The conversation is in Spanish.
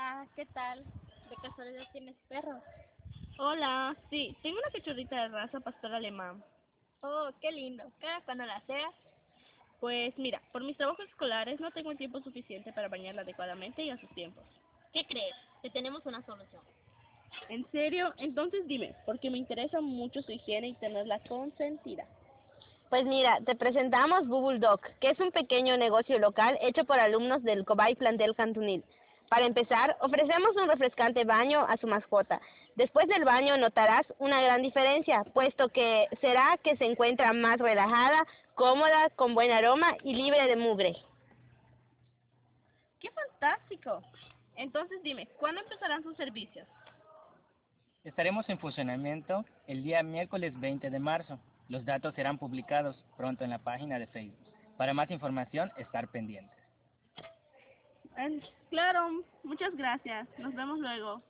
Hola, ¿qué tal? ¿De casualidad tienes perros? Hola, sí, tengo una cachorrita de raza pastor alemán. Oh, qué lindo. ¿Cada cuando la seas? Pues mira, por mis trabajos escolares no tengo el tiempo suficiente para bañarla adecuadamente y a sus tiempos. ¿Qué crees? Que tenemos una solución. ¿En serio? Entonces dime, porque me interesa mucho su higiene y tenerla consentida. Pues mira, te presentamos Google Doc, que es un pequeño negocio local hecho por alumnos del Cobay Plantel Cantunil. Para empezar, ofrecemos un refrescante baño a su mascota. Después del baño notarás una gran diferencia, puesto que será que se encuentra más relajada, cómoda, con buen aroma y libre de mugre. ¡Qué fantástico! Entonces dime, ¿cuándo empezarán sus servicios? Estaremos en funcionamiento el día miércoles 20 de marzo. Los datos serán publicados pronto en la página de Facebook. Para más información, estar pendientes. Claro, muchas gracias. Nos vemos luego.